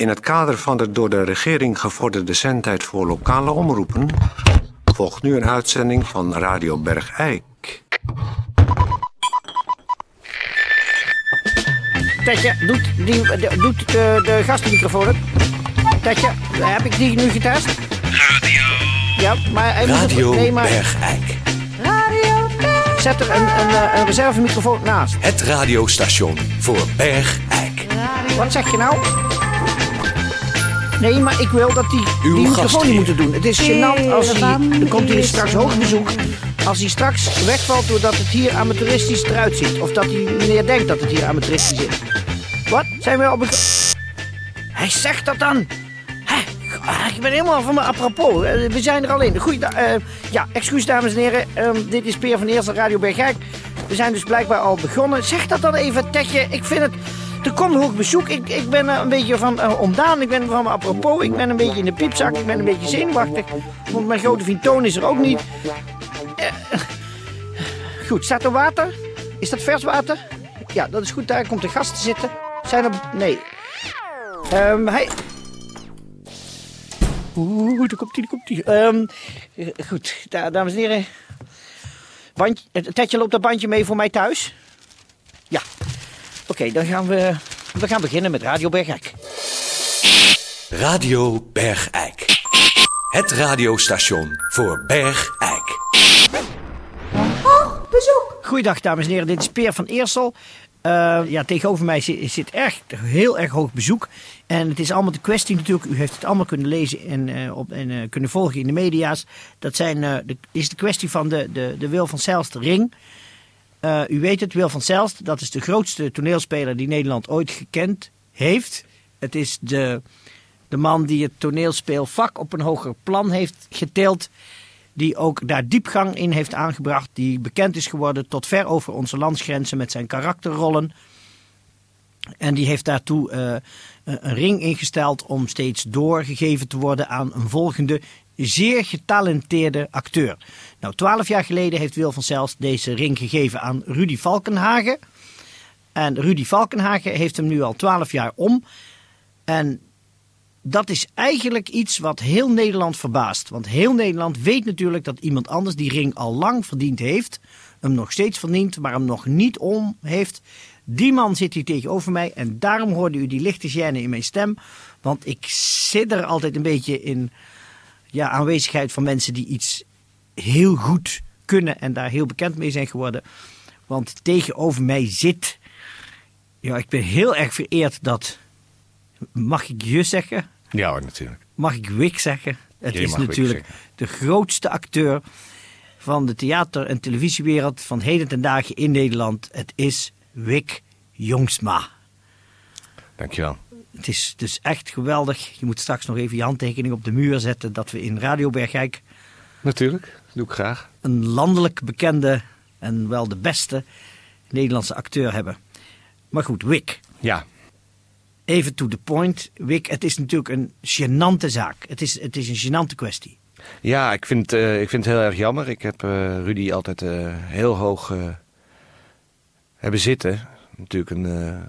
In het kader van de door de regering gevorderde zendtijd voor lokale omroepen... volgt nu een uitzending van Radio Bergijk. Tetje, doet, die, de, doet de, de gastenmicrofoon het? Tetje, heb ik die nu getest? Radio. Ja, maar... hij moet het- Radio nee, maar Bergijk. zet er een, een, eh, een reservemicrofoon naast. Het radiostation voor Bergijk. Wat zeg je nou? Nee, maar ik wil dat die, Uw die microfoon niet moeten doen. Het is gênant als hij... Dan komt hier straks hoog bezoek. Als hij straks wegvalt doordat het hier amateuristisch eruit ziet. Of dat die meneer denkt dat het hier amateuristisch is. Wat? Zijn we op een... Hij zegt dat dan. Hè? Ah, Ik ben helemaal van me apropos. Eh, We zijn er al in. Goeie, eh, ja, excuus dames en heren. Ehm, dit is Peer van Eersel, Radio Bergijk. We zijn dus blijkbaar al begonnen. Zeg dat dan even, Tetje. Ik vind het... Er komt hoog bezoek. Ik, ik ben een beetje van ontdaan. Ik ben van me apropos. Ik ben een beetje in de piepzak. Ik ben een beetje zenuwachtig. Want mijn grote vriend Toon is er ook niet. Eh, goed, staat er water? Is dat vers water? Ja, dat is goed. Daar komt de gast te zitten. Zijn er... Nee. Ehm, hij... Oeh, daar komt hij, daar komt. Ehm, eh, goed, da- dames en heren. Het Tetje loopt dat bandje mee voor mij thuis? Oké, dan gaan we... We gaan beginnen met Radio Bergijk. Radio Bergijk. Het radiostation voor Bergijk. Goeiedag, dames en heren. Dit is Peer van Eersel. Eh, ja, tegenover mij zit, zit erg, heel erg hoog bezoek. En het is allemaal de kwestie natuurlijk. U heeft het allemaal kunnen lezen en, eh, op, en eh, kunnen volgen in de media's. Dat zijn, eh, de, is de kwestie van de, de, de Wil van Zelst ring. Eh, u weet het, Wil van Zelst, dat is de grootste toneelspeler die Nederland ooit gekend heeft. Het is de, de man die het toneelspeelvak op een hoger plan heeft getild. Die ook daar diepgang in heeft aangebracht. Die bekend is geworden tot ver over onze landsgrenzen met zijn karakterrollen. En die heeft daartoe eh, een ring ingesteld om steeds doorgegeven te worden aan een volgende zeer getalenteerde acteur. Nou, twaalf jaar geleden heeft Wil van Zelst deze ring gegeven aan Rudy Valkenhagen. En Rudy Valkenhagen heeft hem nu al twaalf jaar om. En dat is eigenlijk iets wat heel Nederland verbaast. Want heel Nederland weet natuurlijk dat iemand anders die ring al lang verdiend heeft. Hem nog steeds verdient, maar hem nog niet om heeft. Die man zit hier tegenover mij en daarom hoorde u die lichte gêne in mijn stem. Want ik zit er altijd een beetje in ja, aanwezigheid van mensen die iets heel goed kunnen en daar heel bekend mee zijn geworden. Want tegenover mij zit. Ja, ik ben heel erg vereerd dat. Mag ik je zeggen? Ja hoor, natuurlijk. mag ik Wick zeggen? Het is natuurlijk de grootste acteur van de theater- en televisiewereld van heden ten dagen in Nederland. Het is Wick Jongsma. Dankjewel. Het is dus echt geweldig. Je moet straks nog even je handtekening op de muur zetten dat we in Radio Bergijk Natuurlijk, doe ik graag. een landelijk bekende en wel de beste Nederlandse acteur hebben. Maar goed, Wick. Ja, Even to the point. Wick, het is natuurlijk een gênante zaak. Het is, het is een gênante kwestie. ja ik, vind, eh, ik vind het heel erg jammer. Ik heb eh, Rudy altijd eh, heel hoog hebben zitten. Natuurlijk een eh,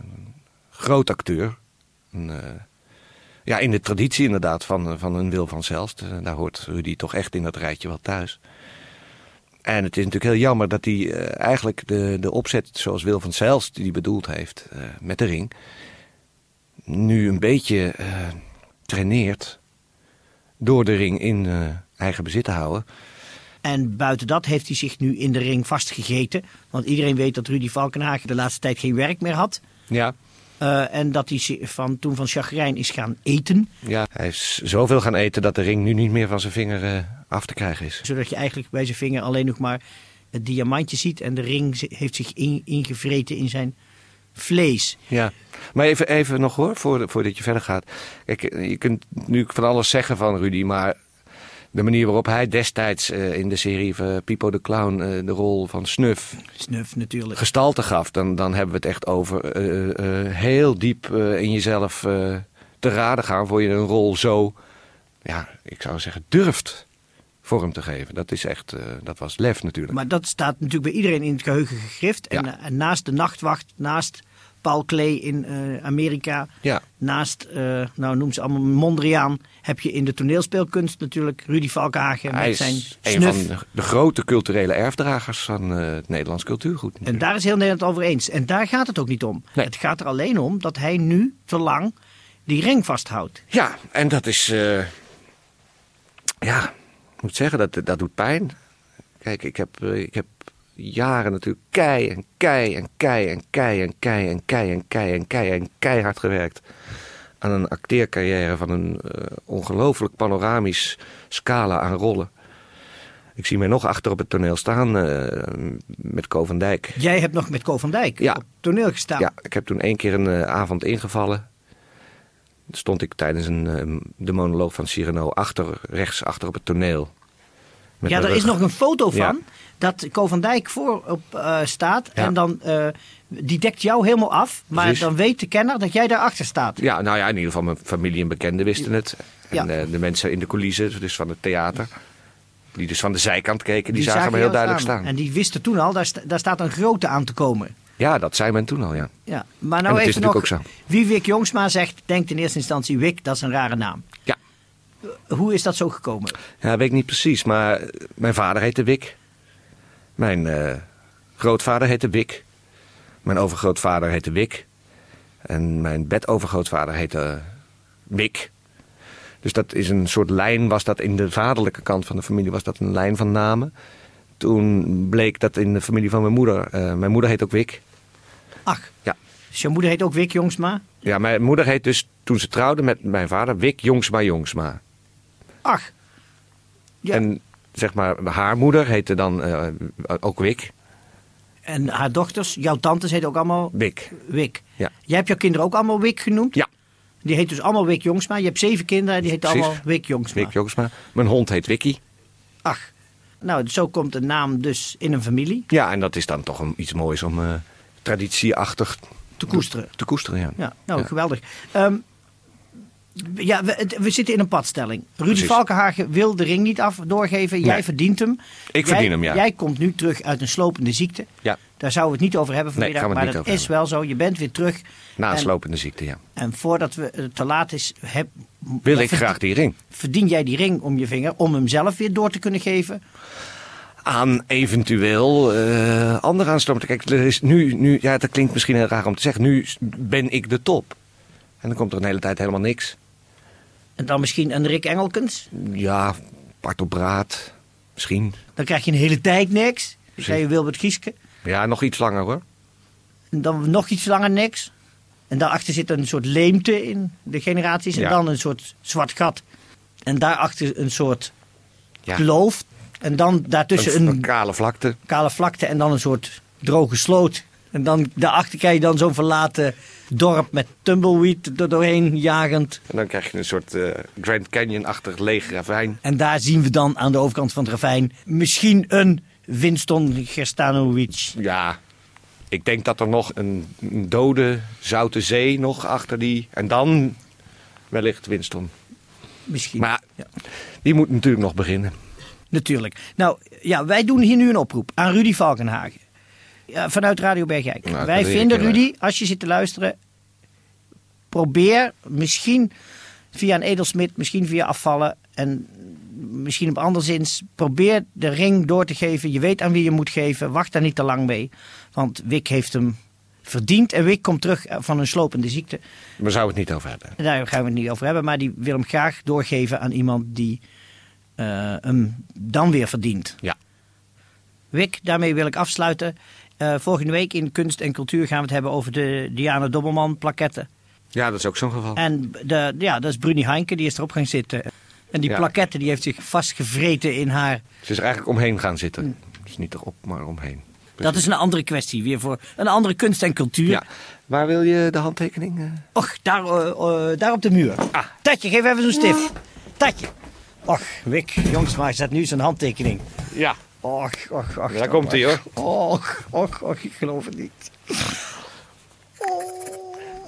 groot acteur. Een, eh, ja, in de traditie inderdaad van, van een Wil van Zelst. Eh, daar hoort Rudy toch echt in dat rijtje wel thuis. En het is natuurlijk heel jammer dat hij eh, eigenlijk de, de opzet zoals Wil van Zelst die bedoeld heeft eh, met de ring... nu een beetje eh, traineert door de ring in eh, eigen bezit te houden. En buiten dat heeft hij zich nu in de ring vastgegeten. Want iedereen weet dat Rudy Valkenhagen de laatste tijd geen werk meer had. Ja. Eh, en dat hij van, toen van chagrijn is gaan eten. ja, hij is zoveel gaan eten dat de ring nu niet meer van zijn vinger eh, af te krijgen is. Zodat je eigenlijk bij zijn vinger alleen nog maar het diamantje ziet. En de ring heeft zich in- ingevreten in zijn vlees. Ja, maar even, even nog hoor, voordat, je verder gaat. Kijk, je kunt nu van alles zeggen van Rudy, maar de manier waarop hij destijds eh, in de serie van Pipo de Clown eh, de rol van Snuf Snuf natuurlijk. gestalte gaf, dan, dan hebben we het echt over eh, eh, heel diep eh, in jezelf eh, te raden gaan voor je een rol zo, ja, ik zou zeggen, durft vorm te geven. Dat is echt, eh, dat was lef natuurlijk. Maar dat staat natuurlijk bij iedereen in het geheugen gegrift. En, Ja. eh, en naast de nachtwacht, naast Paul Klee in eh, Amerika. Ja. Naast, eh, nou noem ze allemaal Mondriaan, heb je in de toneelspeelkunst natuurlijk Rudy Valkenhagen Hij met zijn is een van de, grote culturele erfdragers van eh, het Nederlands cultuurgoed. En daar is heel Nederland over eens. En daar gaat het ook niet om. Nee. Het gaat er alleen om dat hij nu te lang die ring vasthoudt. Ja, en dat is. ja, ik moet zeggen, dat, dat doet pijn. Kijk, ik heb, ik heb jaren natuurlijk kei en kei en kei en kei en kei en kei en kei en kei en keihard gewerkt. Aan een acteercarrière van een eh, ongelooflijk panoramisch scala aan rollen. Ik zie mij nog achter op het toneel staan eh, met Ko van Dijk. Jij hebt nog met Ko van Dijk Ja. op toneel gestaan. Ja, ik heb toen één keer een eh, avond ingevallen. Stond ik tijdens een, de monoloog van Cyrano achter, rechts achter op het toneel. Ja, er is nog een foto van Ja. Dat Ko van Dijk voorop eh staat. Ja. En dan, eh, die dekt jou helemaal af. Maar Precies. dan weet de kenner dat jij daarachter staat. Ja, nou ja, in ieder geval mijn familie en bekenden wisten het. En Ja. eh, de mensen in de coulissen, dus van het theater. Die dus van de zijkant keken, die, Die zagen me heel duidelijk staan. En die wisten toen al, daar, daar staat een grote aan te komen. Ja, dat zei men toen al, ja. Ja. Maar nou even nog, wie Wik Jongsma zegt, denkt in eerste instantie Wik, dat is een rare naam. Ja, Hoe is dat zo gekomen? ja weet ik niet precies, maar mijn vader heette Wik. Mijn eh, grootvader heette Wik. Mijn overgrootvader heette Wik. En mijn bedovergrootvader heette Wik. Dus dat is een soort lijn, was dat in de vaderlijke kant van de familie, was dat een lijn van namen. Toen bleek dat in de familie van mijn moeder, eh, mijn moeder heet ook Wik. Ach, Ja. dus je moeder heet ook Wik Jongsma? ja, mijn moeder heet dus, toen ze trouwde met mijn vader, Wik Jongsma Jongsma. Ach, Ja. En zeg maar, haar moeder heette dan eh, ook Wik. en haar dochters, jouw tantes heet ook allemaal Wik. Wik. Ja. Jij hebt jouw kinderen ook allemaal Wik genoemd? Ja, Die heet dus allemaal Wik Jongsma. Je hebt zeven kinderen, die Precies. allemaal Wik Jongsma. Wik Jongsma. Mijn hond heet Wikkie. Ach, nou, zo komt de naam dus in een familie Ja, en dat is dan toch een, iets moois om eh, traditieachtig te koesteren. te koesteren. Ja. Ja, nou, Ja. geweldig. Ehm, ja, we, zitten in een padstelling. Rudy Precies. Valkenhagen wil de ring niet af doorgeven. Jij Nee. verdient hem. Ik Jij- verdien hem, ja. Jij komt nu terug uit een slopende ziekte. Ja. Daar zouden we het niet over hebben vanmiddag. maar dat is wel zo. Je bent weer terug. Na een En- slopende ziekte, ja. En voordat we, het te laat is, heb, Wil ik graag die ring. Verdien jij die ring om je vinger om hem zelf weer door te kunnen geven? Aan eventueel eh andere aanstroom. Kijk, er is nu, nu, ja, dat klinkt misschien heel raar om te zeggen. Nu ben ik de top. En dan komt er een hele tijd helemaal niks. En dan misschien een Rick Engelkens? Ja, Bart op Braat. Misschien. Dan krijg je een hele tijd niks. Dan krijg je Wilbert Gieske. Ja, nog iets langer hoor. En dan nog iets langer niks. En daarachter zit een soort leemte in de generaties. En Ja. dan een soort zwart gat. En daarachter een soort Ja. kloof. En dan daartussen een, een, een kale vlakte. kale vlakte en dan een soort droge sloot. En dan daarachter krijg je dan zo'n verlaten dorp met tumbleweed er doorheen jagend. En dan krijg je een soort eh, Grand Canyon-achtig leeg ravijn. En daar zien we dan aan de overkant van het ravijn misschien een Winston Gerstanovic. Ja, ik denk dat er nog een, een dode zoute zee nog achter die... En dan wellicht Winston. Misschien. Maar Ja. die moet natuurlijk nog beginnen. Natuurlijk. Nou, ja, wij doen hier nu een oproep aan Rudy Valkenhagen. Ja, vanuit Radio Bergijk. Nou, wij vinden, Rudy, als je zit te luisteren... probeer misschien via een edelsmid, misschien via afvallen... en misschien op anderszins... probeer de ring door te geven. Je weet aan wie je moet geven. Wacht daar niet te lang mee. Want Wick heeft hem verdiend. En Wick komt terug van een slopende ziekte. We zouden het niet over hebben. Daar gaan we het niet over hebben. Maar die wil hem graag doorgeven aan iemand die eh, hem dan weer verdient. Ja. Wick, daarmee wil ik afsluiten. Eh, volgende week in Kunst en Cultuur gaan we het hebben over de Diana Dobbelman plaketten. Ja, dat is ook zo'n geval. En de, ja, dat is Bruni Heinke, die is erop gaan zitten. En die Ja. plaketten die heeft zich vastgevreten in haar. Ze is er eigenlijk omheen gaan zitten. Dus niet erop, maar omheen. Dat is een andere kwestie, weer voor een andere kunst en cultuur. Ja. Waar wil je de handtekening? eh? Och, daar, eh, daar op de muur. Ah. Tatje, geef even zo'n stift. Tatje. Och, Wick, jongens, maar zet nu zijn handtekening. Ja. Och, och, och. Daar komt hij hoor. Och, och, och, ik geloof het niet.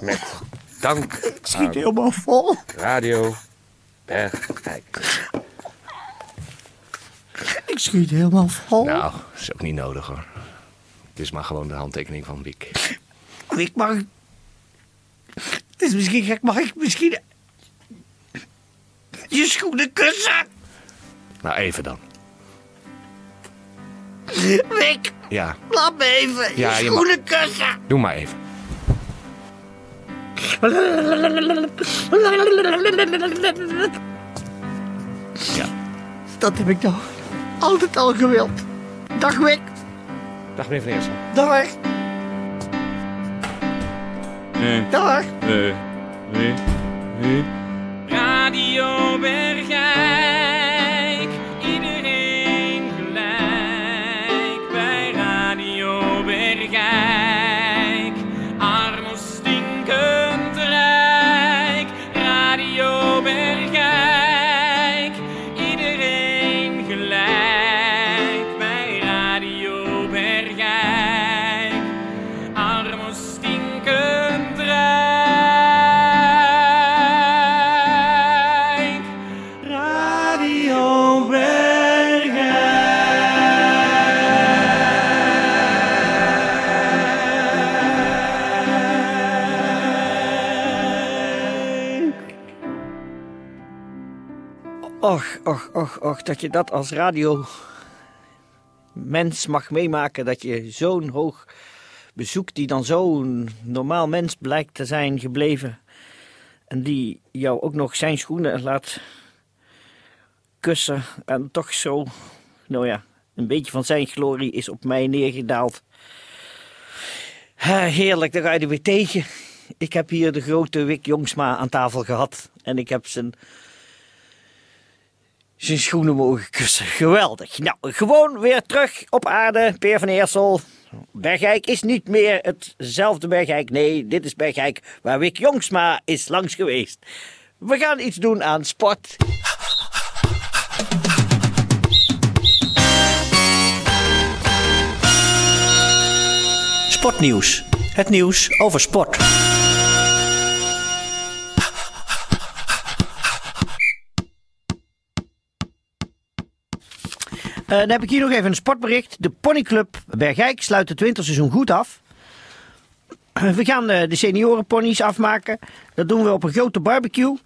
Met dank Het schiet helemaal vol. Radio Bergijk. Ik schiet helemaal vol. Nou, is ook niet nodig hoor. Het is maar gewoon de handtekening van Wiek. Wick, mag ik Het is misschien gek, mag ik misschien... Je schoenen kussen? Nou, even dan. Wick, Ja, laat me even. Ja, je kussen. doe maar even. Ja. Dat heb ik nou altijd al gewild. Dag Wick. Dag meneer Van Eersel. Dag. Nee, Dag. nee, nee, nee. Radio Och, och, och, och, dat je dat als radio mens mag meemaken. Dat je zo'n hoog bezoek, die dan zo'n normaal mens blijkt te zijn gebleven. En die jou ook nog zijn schoenen laat kussen. En toch zo, nou ja, een beetje van zijn glorie is op mij neergedaald. Heerlijk, daar ga je er weer tegen. Ik heb hier de grote Wik Jongsma aan tafel gehad. En ik heb zijn zijn schoenen mogen kussen. Geweldig. Nou, gewoon weer terug op aarde. Peer van Eersel. Bergijk is niet meer hetzelfde Bergijk. Nee, dit is Bergijk waar Wik Jongsma is langs geweest. We gaan iets doen aan sport. Sportnieuws. Het nieuws over sport. Eh, dan heb ik hier nog even een sportbericht. De ponyclub Bergijk sluit het winterseizoen goed af. We gaan eh, de seniorenponies afmaken. Dat doen we op een grote barbecue.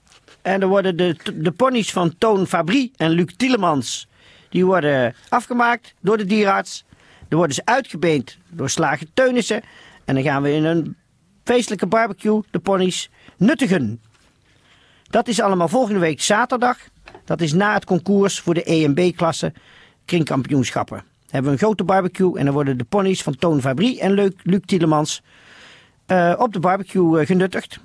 En dan worden de, de ponies van Toon Fabrie en Luc Tielemans... die worden afgemaakt door de dierarts. Dan worden ze uitgebeend door Slager Teunissen. En dan gaan we in een feestelijke barbecue de ponies nuttigen. Dat is allemaal volgende week zaterdag. Dat is na het concours voor de E en B-klasse kringkampioenschappen. Hebben we een grote barbecue en dan worden de ponies van Toon Fabrie en Luc, Luc Tielemans eh, op de barbecue eh, genuttigd.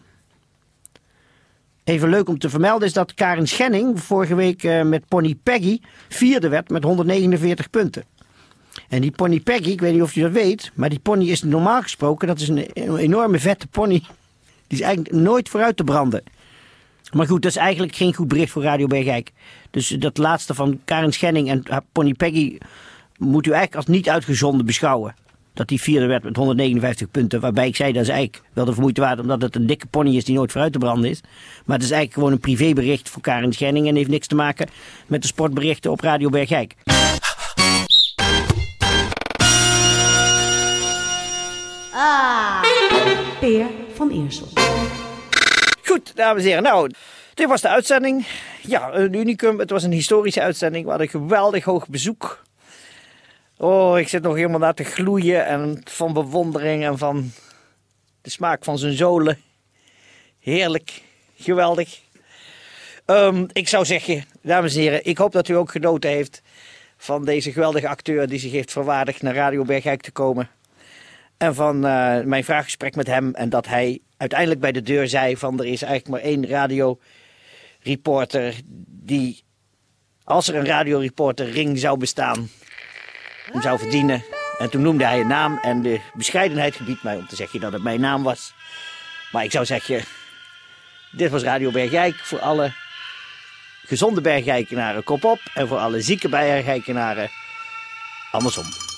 Even leuk om te vermelden is dat Karin Schenning vorige week eh, met pony Peggy vierde werd met 149 punten. En die pony Peggy, ik weet niet of je dat weet, maar die pony is normaal gesproken, dat is een enorme vette pony. Die is eigenlijk nooit vooruit te branden. Maar goed, dat is eigenlijk geen goed bericht voor Radio Bergijk. Dus dat laatste van Karin Schenning en pony Peggy moet u eigenlijk als niet uitgezonden beschouwen. Dat die vierde werd met 159 punten. Waarbij ik zei dat is eigenlijk wel de vermoeite waard. Omdat het een dikke pony is die nooit vooruit te branden is. Maar het is eigenlijk gewoon een privébericht voor Karin Schenning. En heeft niks te maken met de sportberichten op Radio Bergijk. Peer van Eersel. Goed, dames en heren. Nou, dit was de uitzending. Ja, een unicum. Het was een historische uitzending. We een geweldig hoog bezoek. Oh, ik zit nog helemaal naar te gloeien. En van bewondering en van de smaak van zijn zolen. Heerlijk. Geweldig. Ehm, ik zou zeggen, dames en heren, ik hoop dat u ook genoten heeft van deze geweldige acteur die zich heeft verwaardigd naar Radio Bergijk te komen. En van eh, mijn vraaggesprek met hem. En dat hij uiteindelijk bij de deur zei van er is eigenlijk maar één radioreporter die, als er een radioreporter ring zou bestaan, hem zou verdienen. En toen noemde hij een naam en de bescheidenheid gebiedt mij om te zeggen dat het mijn naam was. Maar ik zou zeggen, dit was Radio Bergijk voor alle gezonde Bergijkenaren kop op en voor alle zieke Bergijkenaren andersom.